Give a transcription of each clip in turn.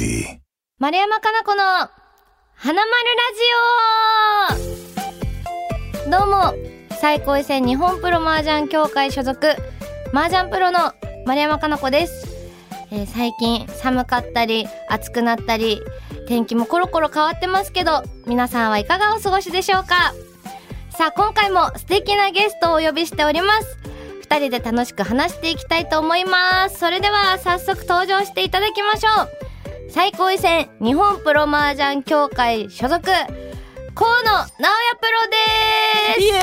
melody. 丸山かな子の花丸ラジオ。どうも最高位戦日本プロ麻雀協会所属麻雀プロの丸山かな子です、えー最近寒かったり暑くなったり天気もコロコロ変わってますけど皆さんはいかがお過ごしでしょうか。さあ今回も素敵なゲストをお呼びしております。二人で楽しく話していきたいと思います。それでは早速登場していただきましょう。最高位戦日本プロ麻雀協会所属河野直也プロです。イエ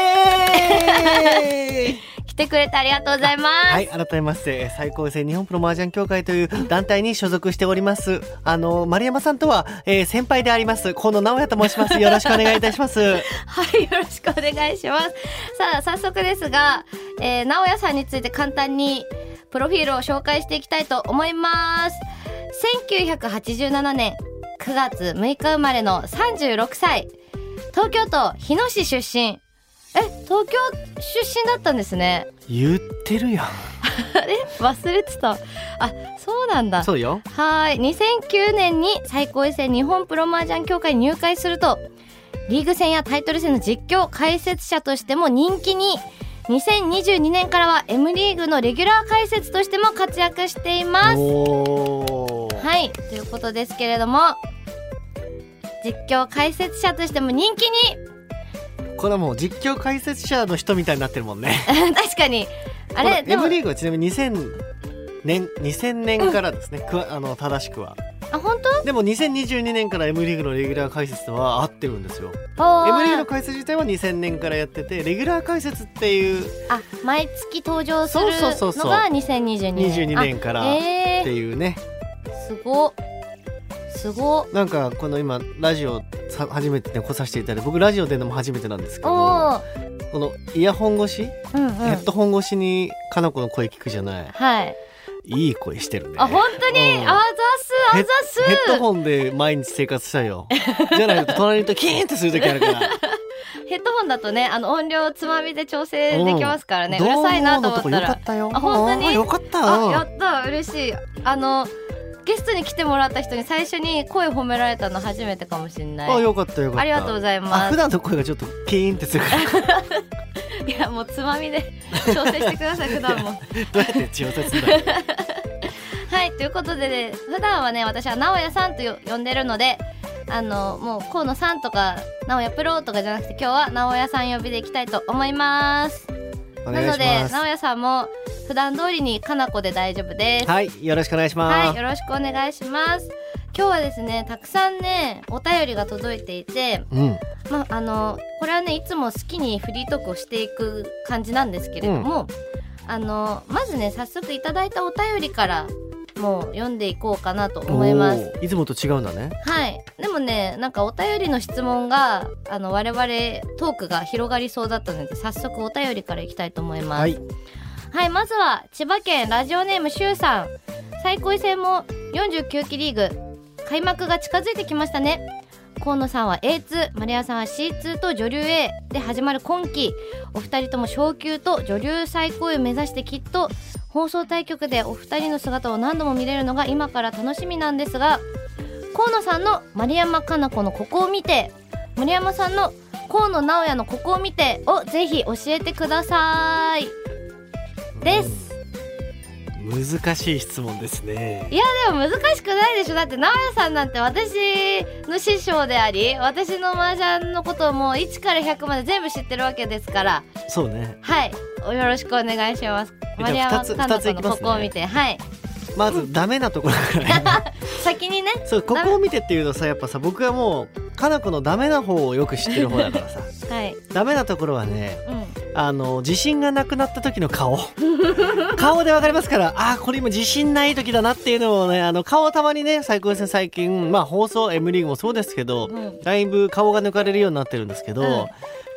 ーイ。来てくれてありがとうございます、はい、改めまして最高生日本プロ麻雀協会という団体に所属しておりますあの丸山さんとは、えー先輩であります河野直也と申します。よろしくお願いいたします。はい、よろしくお願いします。さあ、早速ですが、えー、直哉さんについて簡単にプロフィールを紹介していきたいと思います。1987年9月6日生まれの36歳。東京都日野市出身。え、東京出身だったんですね。言ってるやん あれ忘れてた。あ、そうなんだ。そうよはい2009年に最高位戦日本プロ麻雀協会に入会するとリーグ戦やタイトル戦の実況解説者としても人気に2022年からは M リーグのレギュラー解説としても活躍していますはい。ということですけれども実況解説者としても人気に。これはもう実況解説者の人みたいになってるもんね。確かに。あこれれでも M リーグはちなみに2000年2000年からですね、くわあの正しくは。あ本当？でも2022年から M リーグのレギュラー解説とは合ってるんですよ。あ M リーグの解説自体は2000年からやっててレギュラー解説っていうあ毎月登場するそうそうそうそう。のが2022年。22年からっていうね、ー、すごっ。すごっ。なんかこの今ラジオさ初めてね来させていただいて僕ラジオ出るのも初めてなんですけどこのイヤホン越し、うんうん。ヘッドホン越しにかな子の声聞くじゃない。はい。いい声してるね。あ本当に、うん。あざすあヘざッヘッドすホンで毎日生活したよ。じゃないと隣とキーンってする時あるから。ヘッドホンだとねあの音量つまみで調整できますからね、ううんるさいなと思ったら。あ本当に？あよかった。あやった。嬉しい。あのゲストに来てもらった人に最初に声褒められたの初めてかもしれない。あよかったよかった。ありがとうございます。あ普段の声がちょっとキーンってするから。いやもうつまみで 調整してください普段も。どうやって調節するんだよ はいということでね普段はね私は直哉さんとよ呼んでるのであのもう河野さんとか直哉プロとかじゃなくて今日は直哉さん呼びでいきたいと思います。お願いなので直哉さんも普段通りにかなこで大丈夫です。はいよろしくお願いします、はい、よろしくお願いします。今日はですねたくさんねお便りが届いていてうん。まあのこれはねいつも好きにフリートークをしていく感じなんですけれども、あのまずね早速いただいたお便りからもう読んでいこうかなと思います。いつもと違うんだね。はい。でもねなんかお便りの質問があの我々トークが広がりそうだったので早速お便りからいきたいと思います。はいはい、まずは千葉県ラジオネームしゅうさん。最高位戦も49期リーグ開幕が近づいてきましたね。河野さんは A2 丸山さんは C2 と女流 A で始まる今季お二人とも昇級と女流最高位を目指してきっと放送対局でお二人の姿を何度も見れるのが今から楽しみなんですが河野さんの丸山加奈子のここを見て丸山さんの河野直哉のここを見てをぜひ教えてください。です。難しい質問ですね。いやでも難しくないでしょ。だって直哉さんなんて私の師匠であり私の麻雀のことをもう1から100まで全部知ってるわけですから。そうね。はい。よろしくお願いします。え丸山じゃあ二つかな子のここを見て。はいまずダメなところから 先にね。そうここを見てっていうとさやっぱさ僕はもうかな子のダメな方をよく知ってる方だからさ。はい。ダメなところはねうん。あの自信がなくなった時の顔。顔でわかりますからあーこれ今自信ない時だなっていうのをねあの顔たまにね最高ですね最近まあ放送 M リーグもそうですけど、うん。だいぶ顔が抜かれるようになってるんですけど、うん。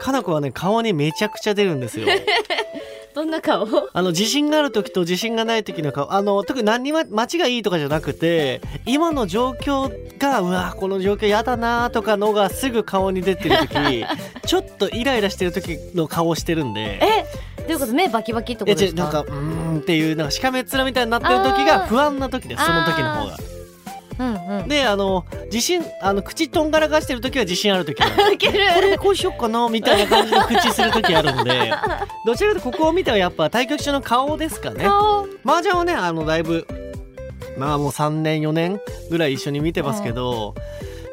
かな子はね顔にめちゃくちゃ出るんですよ どんな顔？あの自信がある時と自信がない時の顔。あの特に何にも街がいいとかじゃなくて今の状況がうわこの状況やだなとかのがすぐ顔に出てる時 ちょっとイライラしてる時の顔してるんで。えどういうこと？目バキバキってことですか？なんかうーんっていうなんかしかめっ面みたいになってる時が不安な時ですその時の方がううんうん。であの自信あの口とんがらかしてる時は自信ある時はい ける。これこうしよっかなみたいな感じの口する時あるんで。どちらかというとここを見てはやっぱ対局中の顔ですかね。顔。麻雀はねあのだいぶまあもう3年4年ぐらい一緒に見てますけど、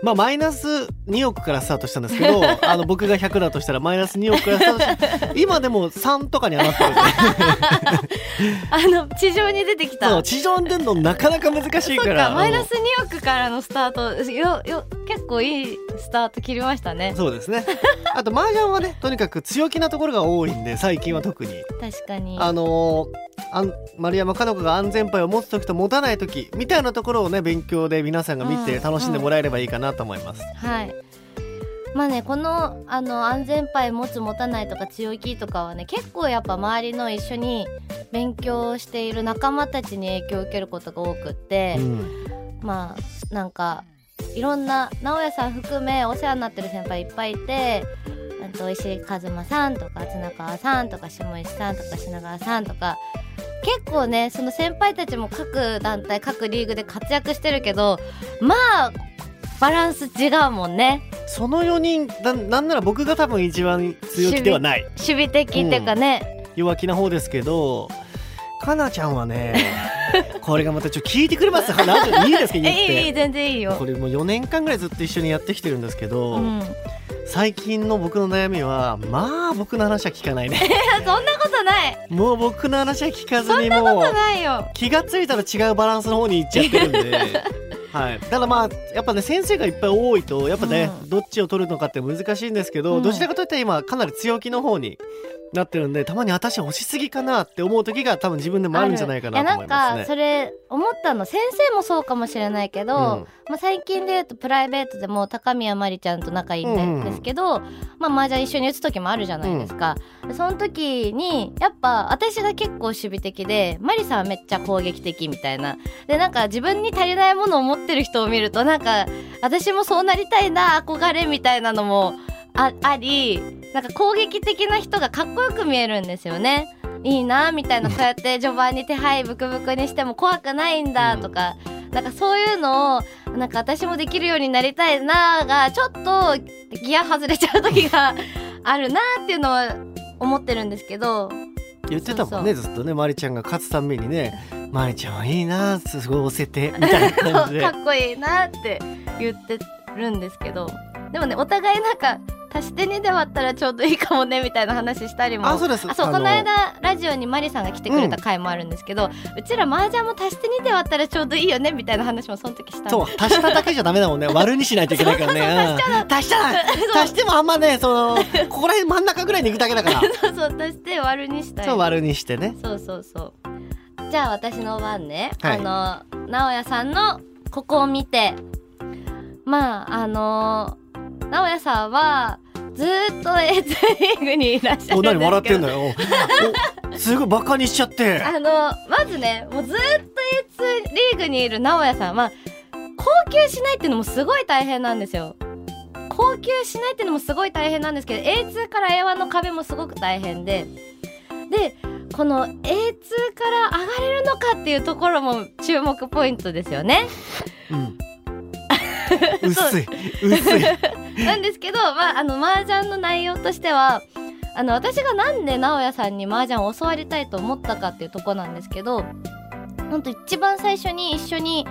まあマイナス2億からスタートしたんですけど あの僕が100だとしたらマイナス2億からスタートして今でも3とかにはなってる あの地上に出てきた。地上に出るのなかなか難しいから。かマイナス2億からのスタートよよ結構いいスタート切りましたね。そうですね。あと麻雀はね とにかく強気なところが多いんで最近は特に。確かに。あのーあん丸山加奈子が安全牌を持つ時と持たない時みたいなところをね勉強で皆さんが見てうん。楽しんでもらえればいいかなと思います、はい。まあねこのあの安全牌持つ持たないとか強気とかはね結構やっぱ周りの一緒に勉強している仲間たちに影響を受けることが多くって、うん。まあなんかいろんな直哉さん含めお世話になってる先輩いっぱいいてあと石井一馬さんとか綱川さんとか下石さんとか品川さんとか結構ねその先輩たちも各団体各リーグで活躍してるけどまあバランス違うもんね。その4人ななんなら僕が多分一番強気ではない。守備的っていうかね、弱気な方ですけどかなちゃんはね これがまたちょっと聞いてくれます？いいですか？言って。えいいいい全然いいよ。これもう4年間ぐらいずっと一緒にやってきてるんですけど、うん、最近の僕の悩みはまあ僕の話は聞かないね。そんなことない。もう僕の話は聞かずにそんなもうことないよ。気がついたら違うバランスの方に行っちゃってるんで。はい、だからまあやっぱね先生がいっぱい多いとやっぱね、うん。どっちを取るのかって難しいんですけど、うん。どちらかといったら今かなり強気の方になってるんでたまに私押しすぎかなって思う時が多分自分でもあるんじゃないかなと思いますね。やなんか。それ思ったの先生もそうかもしれないけど、うん。まあ、最近で言うとプライベートでも高宮まりちゃんと仲いいんですけど、まあ麻雀一緒に打つ時もあるじゃないですか、でその時にやっぱ私が結構守備的でマリさんはめっちゃ攻撃的みたいな。でなんか自分に足りないものを持ってる人を見るとなんか私もそうなりたいな憧れみたいなのもあありなんか攻撃的な人がかっこよく見えるんですよね。いいなみたいなこうやって序盤に手配ブクブクにしても怖くないんだとか、なんかそういうのをなんか私もできるようになりたいながちょっとギア外れちゃう時があるなっていうのは思ってるんですけど。言ってたもんねずっとねまりちゃんが勝つたんびにね「まりちゃんはいいなすごい押せて」みたいな感じで。かっこいいなって言ってるんですけどでもねお互いなんか足して2で割ったらちょうどいいかもねみたいな話したりも。あそうです。あそうあこの間ラジオにマリさんが来てくれた回もあるんですけど、うちら麻雀も足して2で割ったらちょうどいいよねみたいな話もその時したそう足しただけじゃダメだもんね。割るにしないといけないからね。うん。足した。ら足してもあんまねそのここら辺真ん中ぐらいに行くだけだから。そうそう足して割るにしたい。そう割るにしてね。そうそうそう。じゃあ私の番ね、はい。あの直哉さんのここを見て。まああの直哉さんはずーっと A2 リーグにいらっしゃるんですけど。お何笑ってんのよ。すごいバカにしちゃって。あのまずねもうずーっと A2 リーグにいる直哉さんは高級しないっていうのもすごい大変なんですよ。高級しないっていうのもすごい大変なんですけど A2 から A1 の壁もすごく大変で。でこの A2 から上がれるのかっていうところも注目ポイントですよね。うん 薄い薄い。なんですけど、まあ、あの麻雀の内容としてはあの私がなんで直哉さんに麻雀を教わりたいと思ったかっていうとこなんですけどほんと一番最初に一緒に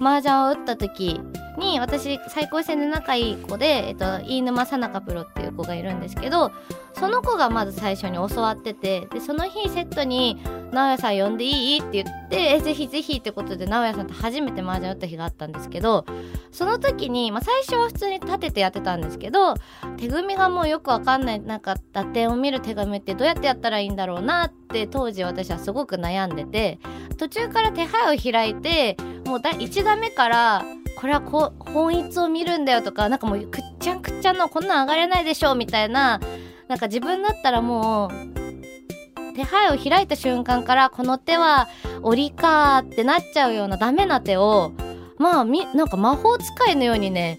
麻雀を打った時に私最高戦で仲いい子で、えっと、飯沼さなかプロっていう子がいるんですけどその子がまず最初に教わっててでその日セットに「直哉さん呼んでいい?」って言ってえ「ぜひぜひ」ってことで直哉さんと初めて麻雀打った日があったんですけどその時に、まあ、最初は普通に立ててやってたんですけど手組みがもうよくわかんないなんか打点を見る手紙ってどうやってやったらいいんだろうなって当時私はすごく悩んでて途中から手配を開いてもう1打目からこれはこ本一を見るんだよとかなんかもうくっちゃんくっちゃんのこんなん上がれないでしょみたいななんか自分だったらもう手配を開いた瞬間からこの手は折りかってなっちゃうようなダメな手をまあみなんか魔法使いのようにね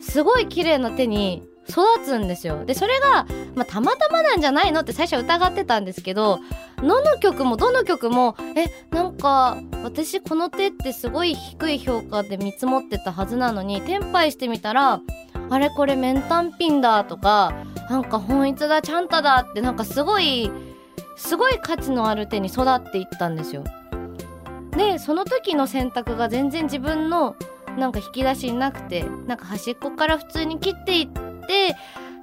すごい綺麗な手に育つんですよ。でそれが、まあ、たまたまなんじゃないのって最初は疑ってたんですけどどの曲もどの曲もえなんか私この手ってすごい低い評価で見積もってたはずなのにテンパイしてみたらあれこれメンタンピンだとかなんか本一だちゃんただってなんかすごいすごい価値のある手に育っていったんですよ。でその時の選択が全然自分のなんか引き出しになくてなんか端っこから普通に切っていって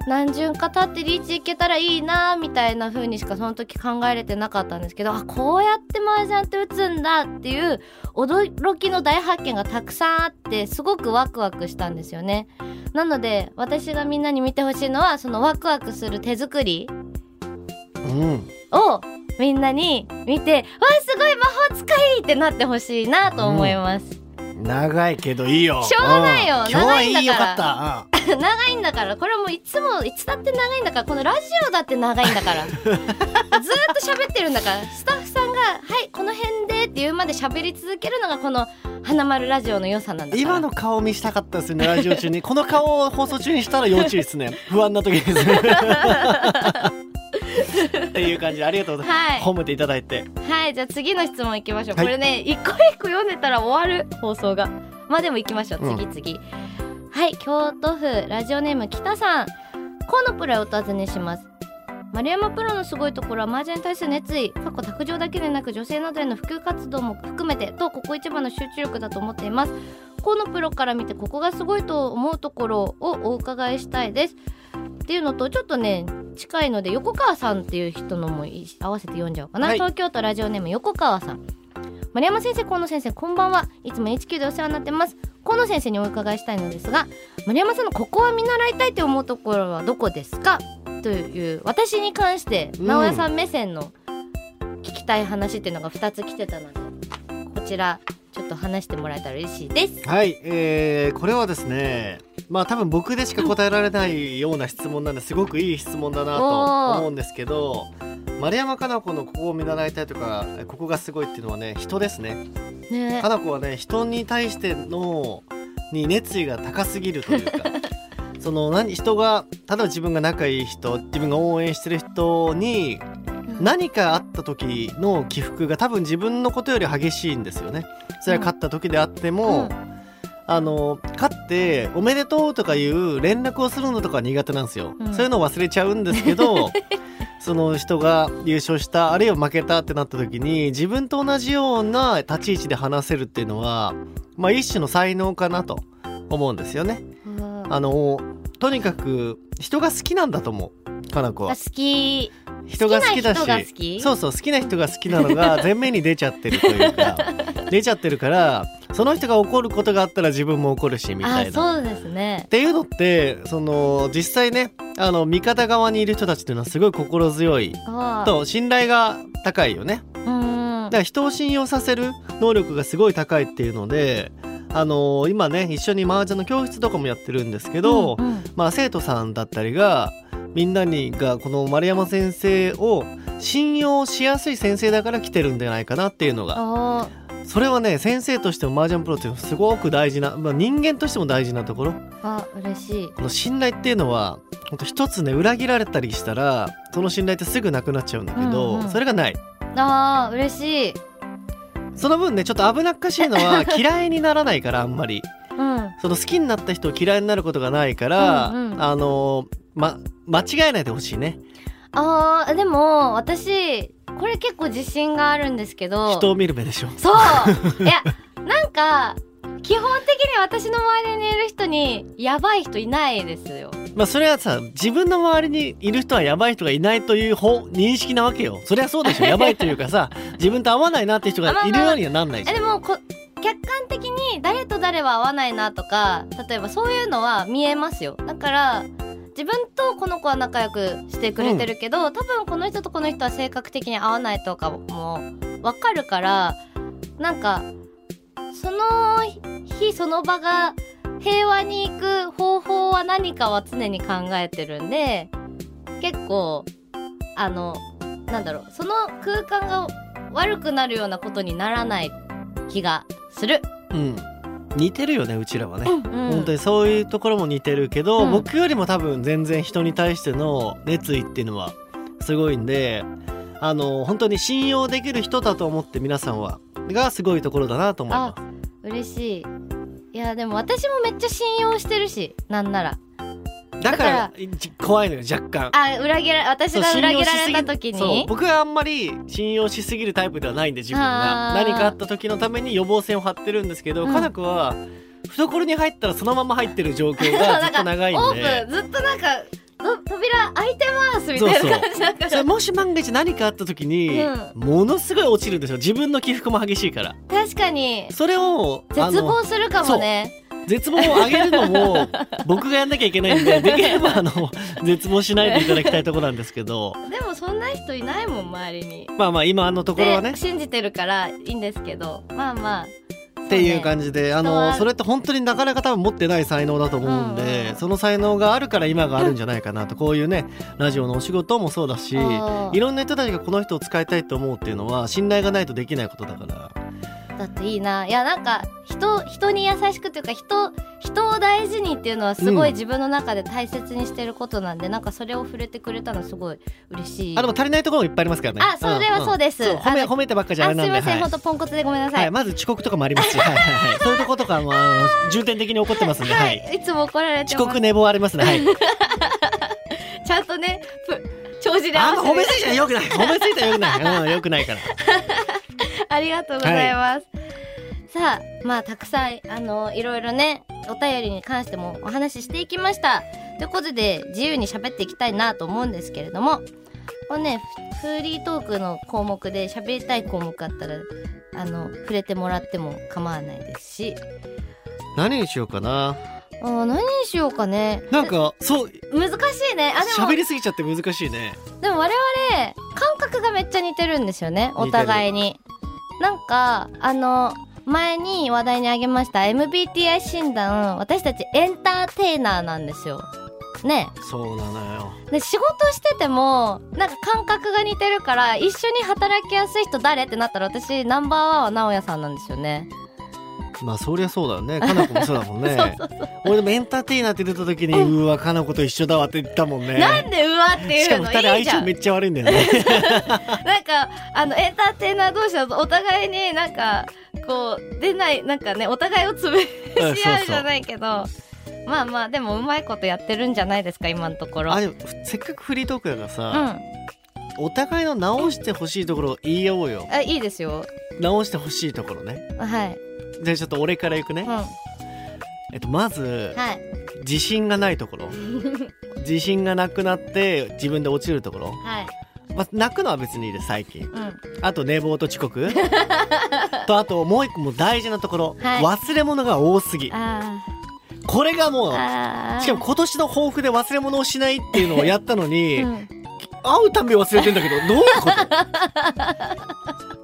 何巡か経ってリーチいけたらいいなみたいな風にしかその時考えれてなかったんですけどあこうやって麻雀って打つんだっていう驚きの大発見がたくさんあってすごくワクワクしたんですよね。なので私がみんなに見てほしいのはそのワクワクする手作り。うん。をみんなに見てわあすごい魔法使いってなってほしいなと思います、長いけどいいよ。しょうがないよ。長いんだからよ。かった。長いんだから。これはもういつもいつだって長いんだから。このラジオだって長いんだから。ずーっと喋ってるんだから。スタッフさんが「はいこの辺で」って言うまで喋り続けるのがこの「花丸ラジオ」の良さなんだ今の顔見したかったですね。ラジオ中に。この顔を放送中にしたら要注意ですね。不安な時ですね っていう感じでありがとうございます、はい。褒めていただいて。はいじゃあ次の質問いきましょう、はい。これね一個一個読んでたら終わる放送が。まあでも行きましょう。うん。次次、はい京都府ラジオネーム北さん。河野プロへお尋ねします。丸山プロのすごいところは麻雀に対する熱意。過去卓上だけでなく女性などへの普及活動も含めてとここ一番の集中力だと思っています。河野プロから見てここがすごいと思うところをお伺いしたいですっていうのとちょっとね近いので横川さんっていう人のもい合わせて読んじゃおうかな、はい。東京都ラジオネーム横川さん。丸山先生河野先生こんばんは。いつも HQ でお世話になってます。河野先生にお伺いしたいのですが丸山さんのここは見習いたいと思うところはどこですか？という私に関してうん直哉さん目線の聞きたい話っていうのが2つ来てたのでこちらちょっと話してもらえたら嬉しいです。はい、えー、これはですねまあ多分僕でしか答えられないような質問なんですごくいい質問だなと思うんですけど丸山加奈子のここを見習いたいとかここがすごいっていうのはね人ですね。ね。加奈子はね人に対してのに熱意が高すぎるというか その何人が例えば自分が仲いい人自分が応援してる人に何かあった時の起伏が多分自分のことより激しいんですよね。それは勝った時であっても、あの勝って「おめでとう」とかいう連絡をするのとか苦手なんですよ。うんそういうのを忘れちゃうんですけど その人が優勝したあるいは負けたってなった時に自分と同じような立ち位置で話せるっていうのは、まあ、一種の才能かなと思うんですよね。うんあのとにかく人が好きなんだと思うかな子はあ好き人が好きだし。そうそう好きな人が好きなのが 前面に出ちゃってるというか。出ちゃってるからその人が怒ることがあったら自分も怒るしみたあいな。っそうですね。ていうのってその実際ねあの味方側にいる人たちっていうのはすごい心強いあと信頼が高いよね。うん。だから人を信用させる能力がすごい高いっていうのであの今ね一緒に麻雀の教室とかもやってるんですけど、うんうん。まあ、生徒さんだったりがみんなにがこの丸山先生を信用しやすい先生だから来てるんじゃないかなっていうのが。あそれはね先生としても麻雀プロっていうのはすごく大事な、まあ、人間としても大事なところ。ーあ嬉しい。この信頼っていうのはほんと一つね裏切られたりしたらその信頼ってすぐなくなっちゃうんだけど、うんうん。それがない。あー嬉しい。その分ねちょっと危なっかしいのは 嫌いにならないからあんまり。うん。その好きになった人を嫌いになることがないから、うんうん。あのま間違えないでほしいね。あーでも私これ結構自信があるんですけど。人を見る目でしょ。そう。いやなんか基本的に私の周りにいる人にやばい人いないですよ。まあそれはさ自分の周りにいる人はやばい人がいないという方認識なわけよ。そりゃそうでしょ。やばいというかさ 自分と合わないなって人がいるようにはなんないじゃん。えでもこ客観的に誰と誰は合わないなとか例えばそういうのは見えますよ。だから自分とこの子は仲良くしてくれてるけど、多分この人とこの人は性格的に合わないとかも分かるからなんかその日その場が平和に行く方法は何かは常に考えてるんで結構あのなんだろうその空間が悪くなるようなことにならない気がする。うん似てるよねうちらはね、うん本当にそういうところも似てるけど、うん。僕よりも多分全然人に対しての熱意っていうのはすごいんであの本当に信用できる人だと思って皆さんはがすごいところだなと思います。嬉しい。いやでも私もめっちゃ信用してるしなんならだから怖いのよ若干。あ裏切ら私が裏切られた時そう。に僕はあんまり信用しすぎるタイプではないんで自分が。何かあった時のために予防線を張ってるんですけど、うん。かな子は懐に入ったらそのまま入ってる状況がずっと長いん オでープン。ずっとなんかと扉開いてますみたいな感じだから。もし万が一何かあった時に、うものすごい落ちるんですよ。自分の起伏も激しいから。確かに。それをあ絶の望するかもね絶望を上げるのも僕がやんなきゃいけないんでできればあの絶望しないでいただきたいところなんですけど。でもそんな人いないもん周りに。まあまあ今のところはね。で信じてるからいいんですけど。まあまあっていう感じで、あのそれって本当になかなか多分持ってない才能だと思うんで、うんうん。その才能があるから今があるんじゃないかなと。こういうねラジオのお仕事もそうだしいろんな人たちがこの人を使いたいと思うっていうのは信頼がないとできないことだからだっていいな。いやなんか人人に優しくっていうか人人を大事にっていうのはすごいうん。自分の中で大切にしてることなんで、なんかそれを触れてくれたのすごい嬉しい。あでも足りないところもいっぱいありますからね。あそれはそうです。んん褒め褒めてばっかじゃあれなんであすいません、はい。ほんとポンコツでごめんなさい、はい、まず遅刻とかもありますし、はいはいはい、そういうとことかも重点的に怒ってますんで、はい、い、つも怒られて遅刻寝坊ありますね、はい。ちゃんとね ぷ帳尻合あ褒めすぎちゃよくない、褒めすぎたらよくない、うん、よくないから。ありがとうございます。さあ、まあ、たくさん、あの、いろいろね、お便りに関してもお話ししていきました。ということで、自由に喋っていきたいなと思うんですけれども、このね、フフリートークの項目で喋りたい項目あったら、あの、触れてもらっても構わないですし、何にしようかな。あー何にしようかね。なんか、そう、難しいね。あ、でも、喋りすぎちゃって難しいね。でも我々感覚がめっちゃ似てるんですよねお互いになんかあの前に話題にあげました MBTI 診断私たちエンターテイナーなんですよねそうなのよ。で仕事しててもなんか感覚が似てるから一緒に働きやすい人誰ってなったら私ナンバーワンは直哉さんなんですよねまあ、そりゃそうだよね。かなこもそうだもんね。俺でもエンターテイナーって出た時に、うわ、かなこと一緒だわって言ったもんね。なんでうわっていうの？しかも二人相性めっちゃ悪いんだよね。なんかあのエンターテイナー同士だとお互いになんかこう出ないなんかねお互いを潰し合うじゃないけどまあまあでもうまいことやってるんじゃないですか今のところ。あ、せっかくフリートークだからうさ、ん、お互いの直してほしいところを言い合おうよ。あいいですよ。直してほしいところね。はい。じゃあちょっと俺から行くねうん。。はえっと、まず、い。自信がないところ。自信がなくなって自分で落ちるところ。はい。まあ、泣くのは別にいいです、最近。うん。あと寝坊と遅刻。と、あともう一個もう大事なところ。はい忘れ物が多すぎ。あこれがもう、あ。しかも今年の抱負で忘れ物をしないっていうのをやったのに、うん、会うたんび忘れてんだけど、どういうこと？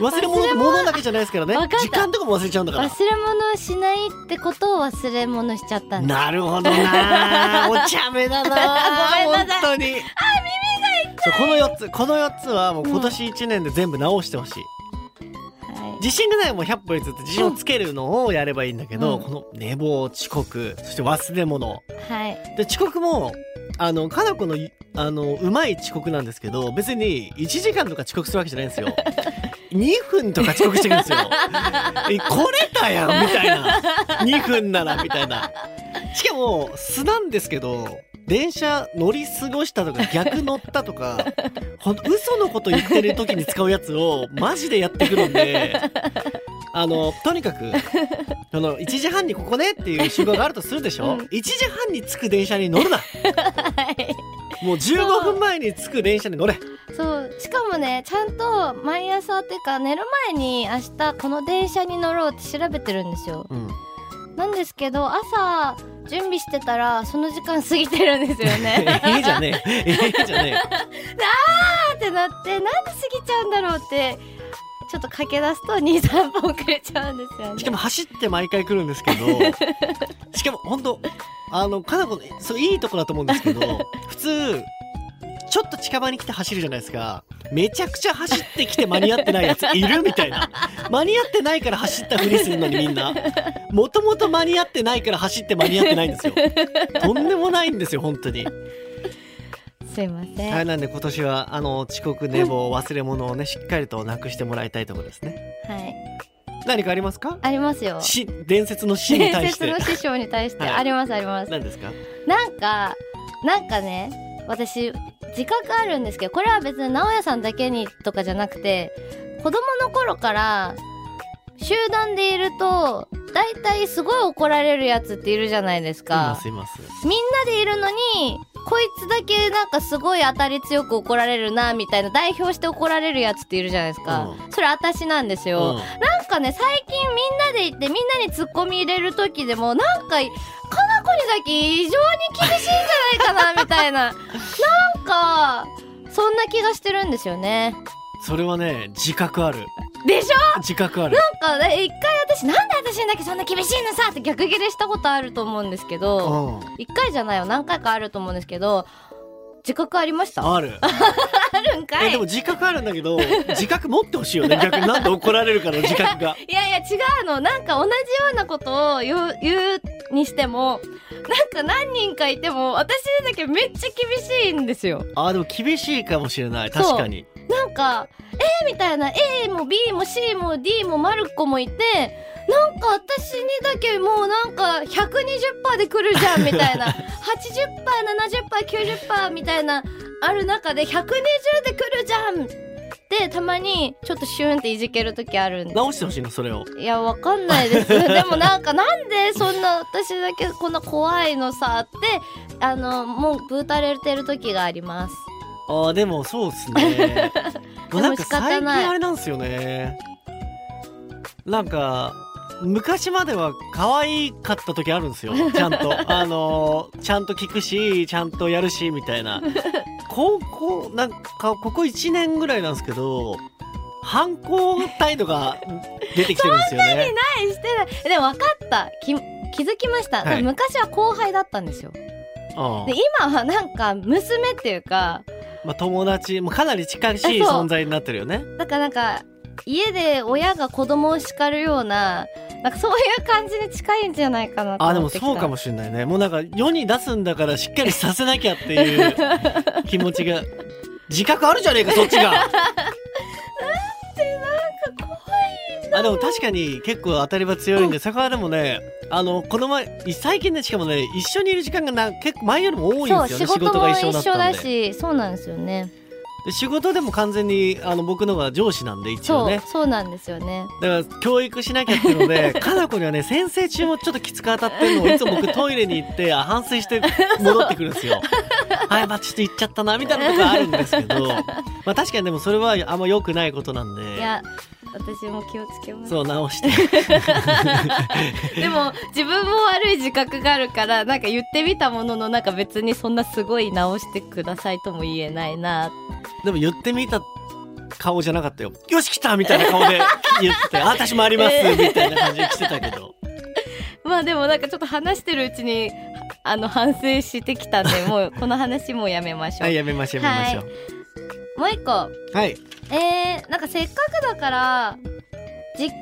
忘れ物って物だけじゃないですからね。時間とかも忘れちゃうんだから。忘れ物をしないってことを忘れ物しちゃった。なるほどな。お茶目だな。ごめんなさい。本当に。あ耳が痛い。この4つこの4つはもう今年1年で全部直してほしい、は自信がないもう100歩譲って自信をつけるのをやればいいんだけど、うん。この寝坊遅刻そして忘れ物。い。はい。で遅刻もあのかなこのいあのうまい遅刻なんですけど別に1時間とか遅刻するわけじゃないんですよ2分とか遅刻してくるんですよ。えこれだやんみたいな。2分ならみたいな。しかも素なんですけど電車乗り過ごしたとか逆乗ったとかほんと嘘のこと言ってる時に使うやつをマジでやってくるんであのとにかくその1時半にここねっていう集合があるとするでしょ、うん。1時半に着く電車に乗るな。はい。もう15分前に着く電車に乗れ。そうしかもねちゃんと毎朝っていうか寝る前に明日この電車に乗ろうって調べてるんですよ。うん。なんですけど朝準備してたらその時間過ぎてるんですよね。ええじゃねえ。ええじゃねあ ーってなってなんで過ぎちゃうんだろうってちょっと駆け出すと23分遅れちゃうんですよね。えしかも走って毎回来るんですけど しかも本当あのかなこのそういいとこだと思うんですけど 普通ちょっと近場に来て走るじゃないですか。めちゃくちゃ走ってきて間に合ってないやついるみたいな。間に合ってないから走ったふりするのにみんな。もともと間に合ってないから走って間に合ってないんですよ。とんでもないんですよ本当にすいません、はいなんで今年はあの遅刻寝坊 忘れ物をねしっかりとなくしてもらいたいところですね。はい。何かありますか？ありますよ。し伝説の死に伝対して。説の師匠に対して、はい。ありますあります。何ですか？なんかなんかね私自覚あるんですけどこれは別に直哉さんだけにとかじゃなくて子供の頃から集団でいると大体すごい怒られるやつっているじゃないですいかますいます。みんなでいるのにこいつだけなんかすごい当たり強く怒られるなみたいな代表して怒られるやつっているじゃないですか、うそれ私なんですよ、うん。なんかね最近みんなで行ってみんなにツッコミ入れる時でもなんかかなこにだけ異常に厳しいんじゃないかなみたいな。なんかそんな気がしてるんですよね。それはね自覚あるでしょ？自覚ある。なんかね一回私なんで私にだけそんな厳しいのさって逆ギレしたことあると思うんですけどうん一回じゃないよ。何回かあると思うんですけど自覚ありました？ある。あるんかい。えでも自覚あるんだけど自覚持ってほしいよね。逆になんで怒られるかの自覚が。いやいや違うの。なんか同じようなことを言う言うにしてもなんか何人かいても私だけめっちゃ厳しいんですよ。あーでも厳しいかもしれない。確かになんか A みたいな A も B も C も D もマルコもいてなんか私にだけもうなんか120%で来るじゃんみたいな。80%70%90% みたいなある中で120で来るじゃんでたまにちょっとシュンっていじける時あるんで直してほしいのそれを。いやわかんないです。でもなんかなんでそんな私だけこんな怖いのさってあのもうぶたれてる時がありますあーでもそうっすね。もなんか最近あれなんですよね。なんか昔までは可愛かった時あるんですよ。ちゃんと。あのーちゃんと聞くしちゃんとやるしみたいな。高校なんかここ1年ぐらいなんですけど反抗態度が出てきてるんですよね。ないしてない。でも分かった。き気づきました、はい。昔は後輩だったんですよ。うんで今はなんか娘っていうかまあ、友達もかなり近しい存在になってるよね。だからなんか家で親が子供を叱るようななんかそういう感じに近いんじゃないかなとあでもそうかもしれないね。もうなんか世に出すんだからしっかりさせなきゃっていう気持ちが自覚あるじゃねえかそっちがあでも確かに結構当たりは強いんで、そこはでもねあのこの前最近ねしかもね一緒にいる時間がな結構前よりも多いんですよ仕事もね仕事が一緒だったんだでしそうなんですよね。で仕事でも完全にあの僕の方が上司なんで一応ね。そうなんですよね。だから教育しなきゃっていうので かな子にはね先生中もちょっときつく当たってるのをいつも僕トイレに行ってあ反省して戻ってくるんですよ。はいまあちょっと行っちゃったなみたいなとこあるんですけど。まあ確かにでもそれはあんま良くないことなんで。いや私も気をつけます。そう直して。でも自分も悪い自覚があるからなんか言ってみたもののなんか別にそんなすごい直してくださいとも言えないな。でも言ってみた顔じゃなかったよ。よし来たみたいな顔で 言っててあ私もあります みたいな感じで来てたけど。まあでもなんかちょっと話してるうちにあの反省してきたんでもうこの話もうやめましょう、はいやめましょうやめましょうもう一個。はい。えー、なんかせっかくだから実況に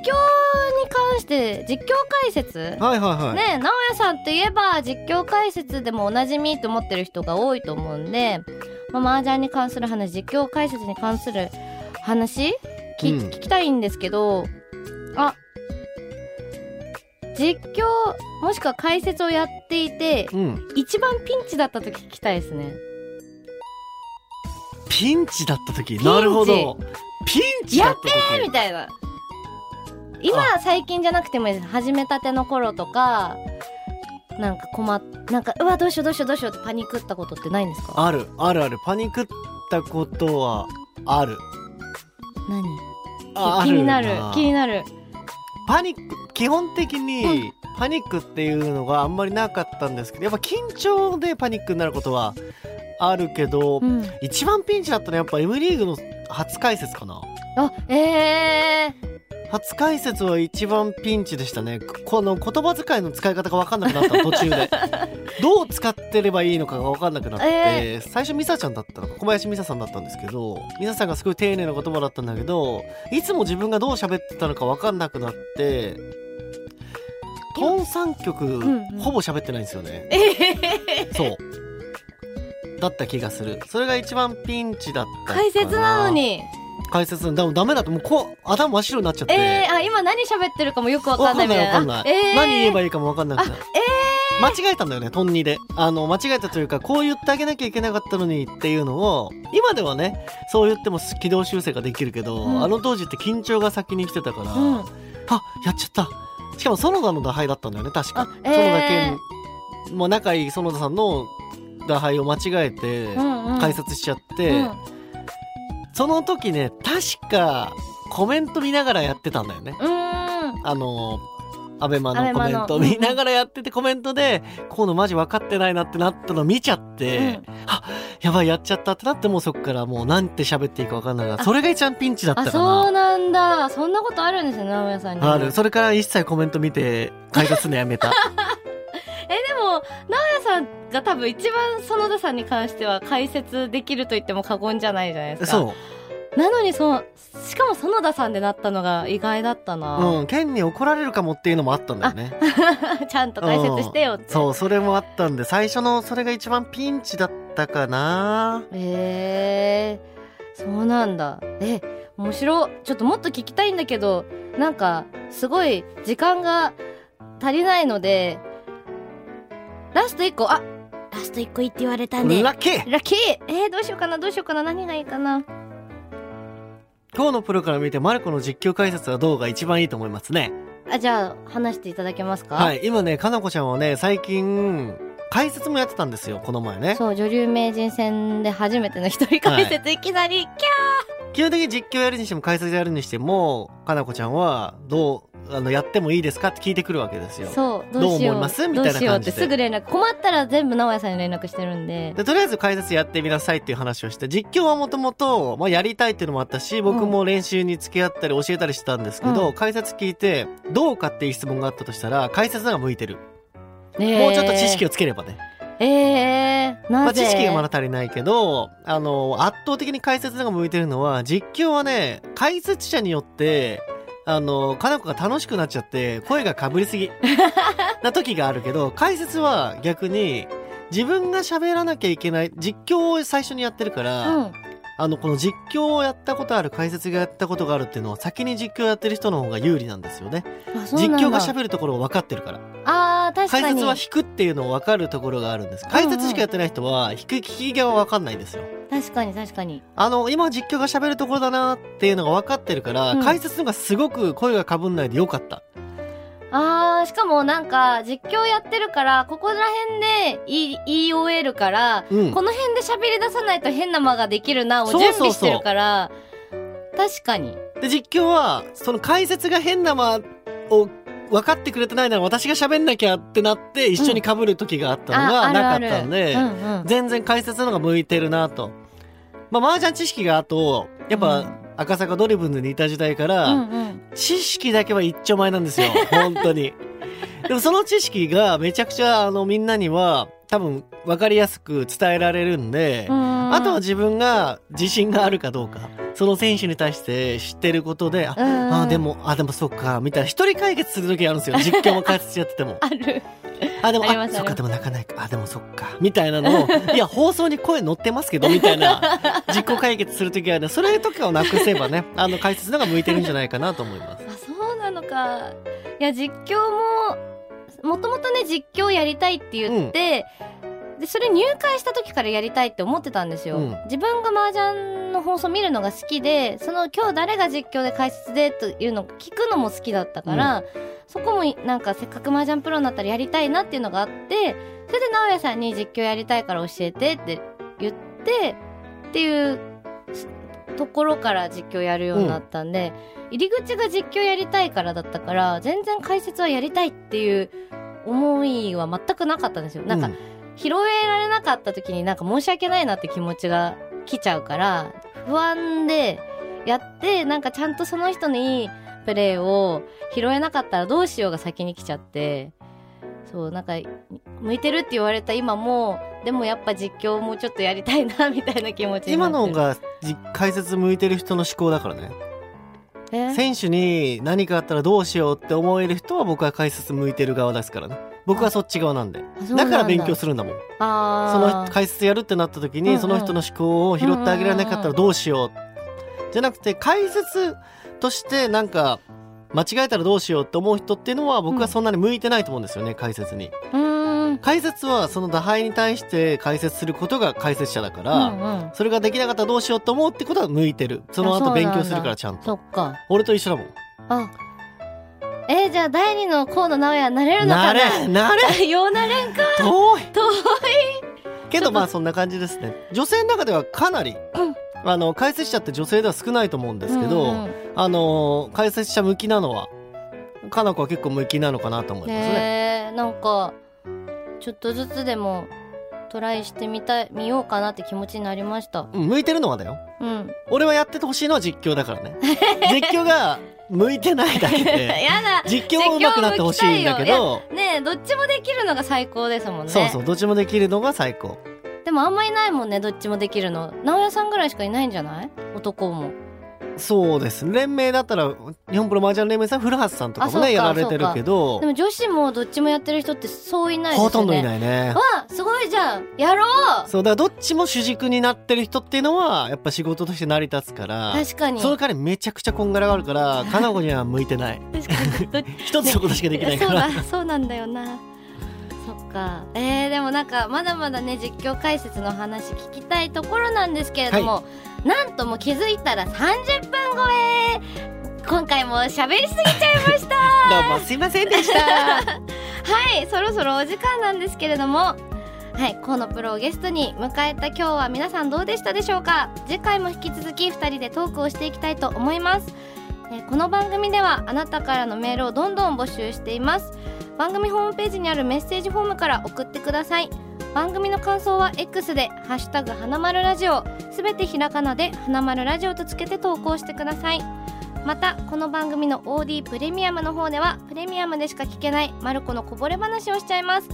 関して実況解説？はいはいはい、ね直哉さんといえば実況解説でもおなじみと思ってる人が多いと思うんで、まあ、麻雀に関する話実況解説に関する話き、うん。聞きたいんですけどあ実況もしくは解説をやっていてうん。一番ピンチだった時聞きたいですねピンチだった時。チなるほど。ピンチだやってーみたいな。今最近じゃなくてもいいです始めたての頃とかなんか困っなんかうわどうしようどうしようどうしようってパニックったことってないんですか？ある。あるある。パニックったことはある。何？あ気になる。あ気になる。パニック基本的にパニックっていうのがあんまりなかったんですけどやっぱ緊張でパニックになることはあるけど、うん。一番ピンチだったのはやっぱ M リーグの初解説かな。あえー、初解説は一番ピンチでしたね。この言葉遣いの使い方が分かんなくなったの途中で。どう使ってればいいのかが分かんなくなって、え最初ミサちゃんだったの。か小林ミサさんだったんですけどミサさんがすごい丁寧な言葉だったんだけどいつも自分がどう喋ってたのか分かんなくなってトー。ン3曲、んうん。ほぼ喋ってないんですよね。えー、そうだった気がする。それが一番ピンチだったか解説なのに。解説でもダメだともうこう頭真っ白になっちゃって、えー、あ今何喋ってるかもよくわかんないみたいな。わかんないわかんない、えー、何言えばいいかもわかんなくてあ間違えたんだよねトンニで。あの間違えたというかこう言ってあげなきゃいけなかったのにっていうのを今ではねそう言っても軌道修正ができるけど、うん。あの当時って緊張が先に来てたから、うん。あやっちゃった。しかも園田の打敗だったんだよね確か。あ園田え健もう仲いい園田さんの打敗を間違えてうんうん。解説しちゃって、うん。その時ね確かコメント見ながらやってたんだよね。あのアベマのコメント。を見ながらやっててコメントで河野マジ分かってないなってなったの見ちゃって、うん。あやばいやっちゃったってなってもうそっからもうなんて喋っていいか分かんないからあそれが一番ピンチだったあかそうななんだ。そんなことあるんですよ直哉さんに。ある。それから一切コメント見て解説するのやめた。えでも直哉さんが多分一番園田さんに関しては解説できると言っても過言じゃないじゃないですか。そう。なのにそうしかも園田さんでなったのが意外だったな、うん、県に怒られるかもっていうのもあったんだよね。ちゃんと解説してよって、そう、それもあったんで、最初のそれが一番ピンチだったかな。へえそうなんだ。え面白い。ちょっともっと聞きたいんだけどなんかすごい時間が足りないのでラスト1個。あラスト1個いいって言われたんでラッキー。ラッキー。えー、どうしようかな。どうしようかな。何がいいかな。今日のプロから見て、マルコの実況解説はどうが一番いいと思いますね。あじゃあ話していただけますか？はい、今ね、かなこちゃんはね、最近、解説もやってたんですよ、この前ね。そう女流名人戦で初めての一人解説、い、きなりキ基本的に実況やるにしても解説やるにしても、かなこちゃんは、どう、あの、やってもいいですかって聞いてくるわけですよ。そうどうしよう。どう思います？みたいな感じで。すぐ連絡困ったら全部直哉さんに連絡してるんで。でとりあえず解説やってみなさいっていう話をして実況はもともとまあやりたいっていうのもあったし僕も練習に付き合ったり教えたりしてたんですけど、うん。解説聞いてどうかっていう質問があったとしたら解説の方が向いてる、ねもうちょっと知識をつければね、えー、まあ、知識がまだ足りないけどあの圧倒的に解説が向いてるのは実況はね解説者によってあのかなこが楽しくなっちゃって声がかぶりすぎ な時があるけど解説は逆に自分が喋らなきゃいけない実況を最初にやってるから、うんあのこの実況をやったことある解説がやったことがあるっていうのは先に実況やってる人の方が有利なんですよね。実況が喋るところを分かってるから。あー確かに。解説は引くっていうのを分かるところがあるんです。解説しかやってない人は引く聞き側は分かんないんですよ。確かに確かに。あの今実況が喋るところだなっていうのが分かってるから、うん。解説のがすごく声がかぶんないでよかったあーしかもなんか実況やってるからここら辺で言い言い終えるから、うん。この辺で喋り出さないと変な間ができるなを準備してるから確かに。で実況はその解説が変な間を分かってくれてないなら私が喋んなきゃってなって一緒に被る時があったのがあなかったんで、全然解説の方が向いてるなと。まあ、麻雀知識があと、やっぱ、うん赤坂ドリブンでいた時代から、うんうん知識だけは一丁前なんですよ。本当に。でもその知識がめちゃくちゃ、あの、みんなには、多分、わかりやすく伝えられるんで、うんあとは自分が自信があるかどうか、その選手に対して知ってることで、あ、うんあでも、あ、でもそっか、みたいな、一人解決する時あるんですよ。実況も解説やってても。あるあ、でも、あそっか、でも泣かないか。あ、でもそっか。みたいなのを、いや、放送に声乗ってますけど、みたいな、実行解決するときはね、それとかをなくせばね、あの、解説の方が向いてるんじゃないかなと思います。あそうなのかいや実況ももともとね実況やりたいって言って、でそれ入会した時からやりたいって思ってたんですよ、うん。自分が麻雀の放送見るのが好きでその今日誰が実況で解説でというのを聞くのも好きだったから、そこもなんかせっかく麻雀プロになったらやりたいなっていうのがあってそれで直哉さんに実況やりたいから教えてって言ってっていうところから実況やるようになったんで、入り口が実況やりたいからだったから全然解説はやりたいっていう思いは全くなかったんですよ。なんか、う拾えられなかった時になんか申し訳ないなって気持ちが来ちゃうから不安でやってなんかちゃんとその人のいいプレーを拾えなかったらどうしようが先に来ちゃってそうなんか向いてるって言われた今もでもやっぱ実況もうちょっとやりたいなみたいな気持ちにな今のがじ解説向いてる人の思考だからね。え選手に何かあったらどうしようって思える人は僕は解説向いてる側ですからね。僕はそっち側なんで。だ。だから勉強するんだもん。そあの解説やるってなった時にその人の思考を拾ってあげられなかったらどうしようじゃなくて解説としてなんか間違えたらどうしようって思う人っていうのは僕はそんなに向いてないと思うんですよね解説に。うーん解説はその打敗に対して解説することが解説者だから、うんうん。それができなかったらどうしようと思うってことは向いてる。その後勉強するからちゃんと。そっか。俺と一緒だもん。あ。えー、じゃあ第二の河野直哉なれるのかな？なれなれ。ようなれんか遠い。遠い。けどまあそんな感じですね。女性の中ではかなり、あの解説者って女性では少ないと思うんですけど、うんうんあの解説者向きなのはかな子は結構向きなのかなと思いますね。なんかちょっとずつでもトライしてみたい見ようかなって気持ちになりました。うん向いてるのはだよ。うん。俺はやっててほしいのは実況だからね。実況が向いてないだけで。やだ。実況も上手くなってほしいんだけど、ねえどっちもできるのが最高ですもんね。そうそうどっちもできるのが最高。でもあんまいないもんねどっちもできるの。直哉さんぐらいしかいないんじゃない？男もそうです。連盟だったら日本プロ麻雀連盟さん古橋さんとかもねやられてるけど。でも女子もどっちもやってる人ってそういないですよね。ほとんどいないね。わすごいじゃん。やろう。そうだからどっちも主軸になってる人っていうのはやっぱ仕事として成り立つから確かに。その代わりめちゃくちゃこんがらがあるから かな子には向いてない。確かに。一つのことしかできないか そうら、だそうなんだよな。そっか。えー、でもなんかまだまだね実況解説の話聞きたいところなんですけれども、なんとも気づいたら30分超え今回も喋りすぎちゃいました。どうもすいませんでした。はいそろそろお時間なんですけれども。はい河野プロをゲストに迎えた今日は皆さんどうでしたでしょうか。次回も引き続き2人でトークをしていきたいと思います。えーこの番組ではあなたからのメールをどんどん募集しています。番組ホームページにあるメッセージフォームから送ってください番組の感想は X で「ハッシュタグ花丸ラジオ」すべてひらがなで「花丸ラジオ」とつけて投稿してください。またこの番組の OD プレミアムの方ではプレミアムでしか聞けないマルコのこぼれ話をしちゃいます。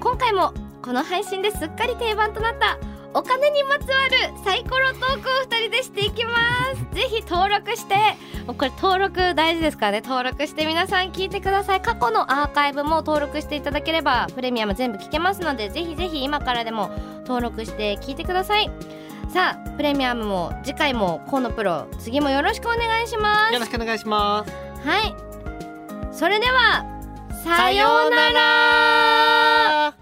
今回もこの配信ですっかり定番となったお金にまつわるサイコロトークを2人でしていきます。ぜひ登録して。もうこれ登録大事ですからね。登録して皆さん聞いてください。過去のアーカイブも登録していただければプレミアム全部聞けますのでぜひぜひ今からでも登録して聞いてください。さあプレミアムも次回も河野プロ次もよろしくお願いします。よろしくお願いします。はい。それではさようなら